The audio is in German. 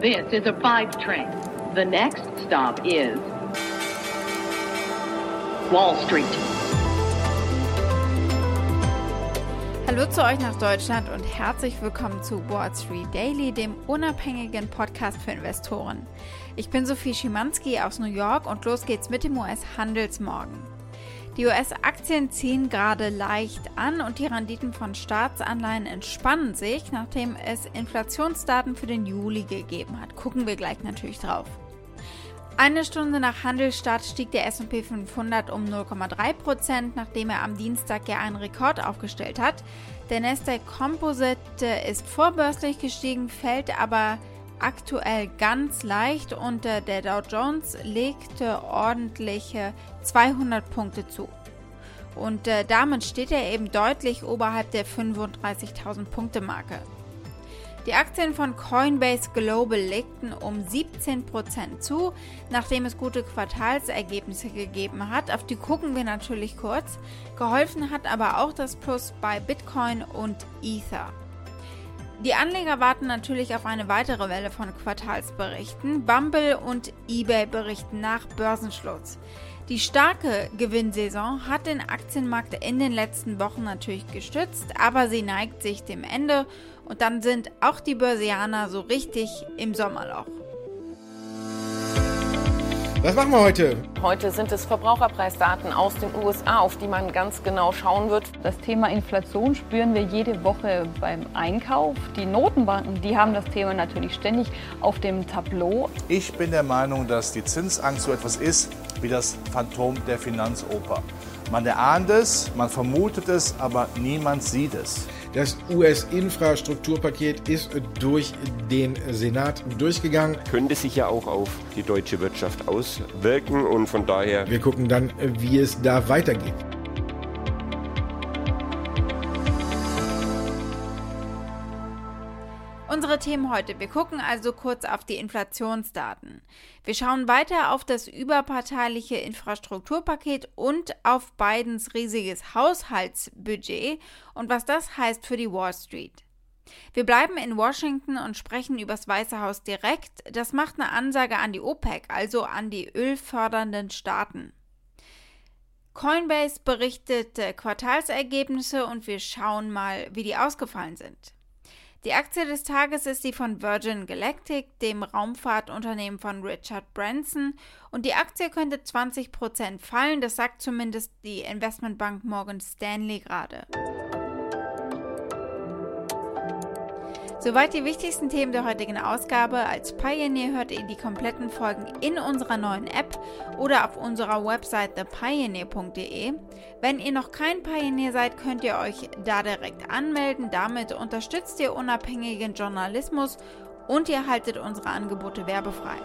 This is a five train. The next stop is Wall Street. Hallo zu euch nach Deutschland und herzlich willkommen zu Wall Street Daily, dem unabhängigen Podcast für Investoren. Ich bin Sophie Schimanski aus New York und los geht's mit dem US-Handelsmorgen. Die US-Aktien ziehen gerade leicht an und die Renditen von Staatsanleihen entspannen sich, nachdem es Inflationsdaten für den Juli gegeben hat. Gucken wir gleich natürlich drauf. Eine Stunde nach Handelsstart stieg der S&P 500 um 0,3% nachdem er am Dienstag ja einen Rekord aufgestellt hat. Der Nasdaq Composite ist vorbörslich gestiegen, fällt aber aktuell ganz leicht und der Dow Jones legte ordentliche 200 Punkte zu. Und äh, damit steht er eben deutlich oberhalb der 35.000 Punkte Marke. Die Aktien von Coinbase Global legten um 17% zu, nachdem es gute Quartalsergebnisse gegeben hat. Auf die gucken wir natürlich kurz. Geholfen hat aber auch das Plus bei Bitcoin und Ether. Die Anleger warten natürlich auf eine weitere Welle von Quartalsberichten. Bumble und eBay berichten nach Börsenschluss. Die starke Gewinnsaison hat den Aktienmarkt in den letzten Wochen natürlich gestützt, aber sie neigt sich dem Ende und dann sind auch die Börsianer so richtig im Sommerloch. Was machen wir heute? Heute sind es Verbraucherpreisdaten aus den USA, auf die man ganz genau schauen wird. Das Thema Inflation spüren wir jede Woche beim Einkauf. Die Notenbanken, die haben das Thema natürlich ständig auf dem Tableau. Ich bin der Meinung, dass die Zinsangst so etwas ist wie das Phantom der Finanzoper. Man erahnt es, man vermutet es, aber niemand sieht es. Das US-Infrastrukturpaket ist durch den Senat durchgegangen. Könnte sich ja auch auf die deutsche Wirtschaft auswirken und von daher. Wir gucken dann, wie es da weitergeht. Unsere Themen heute. Wir gucken also kurz auf die Inflationsdaten. Wir schauen weiter auf das überparteiliche Infrastrukturpaket und auf Bidens riesiges Haushaltsbudget und was das heißt für die Wall Street. Wir bleiben in Washington und sprechen über das Weiße Haus direkt. Das macht eine Ansage an die OPEC, also an die ölfördernden Staaten. Coinbase berichtet Quartalsergebnisse und wir schauen mal, wie die ausgefallen sind. Die Aktie des Tages ist die von Virgin Galactic, dem Raumfahrtunternehmen von Richard Branson, und die Aktie könnte 20% fallen, das sagt zumindest die Investmentbank Morgan Stanley gerade. Soweit die wichtigsten Themen der heutigen Ausgabe. Als Pioneer hört ihr die kompletten Folgen in unserer neuen App oder auf unserer Website thepioneer.de. Wenn ihr noch kein Pioneer seid, könnt ihr euch da direkt anmelden. Damit unterstützt ihr unabhängigen Journalismus und ihr haltet unsere Angebote werbefrei.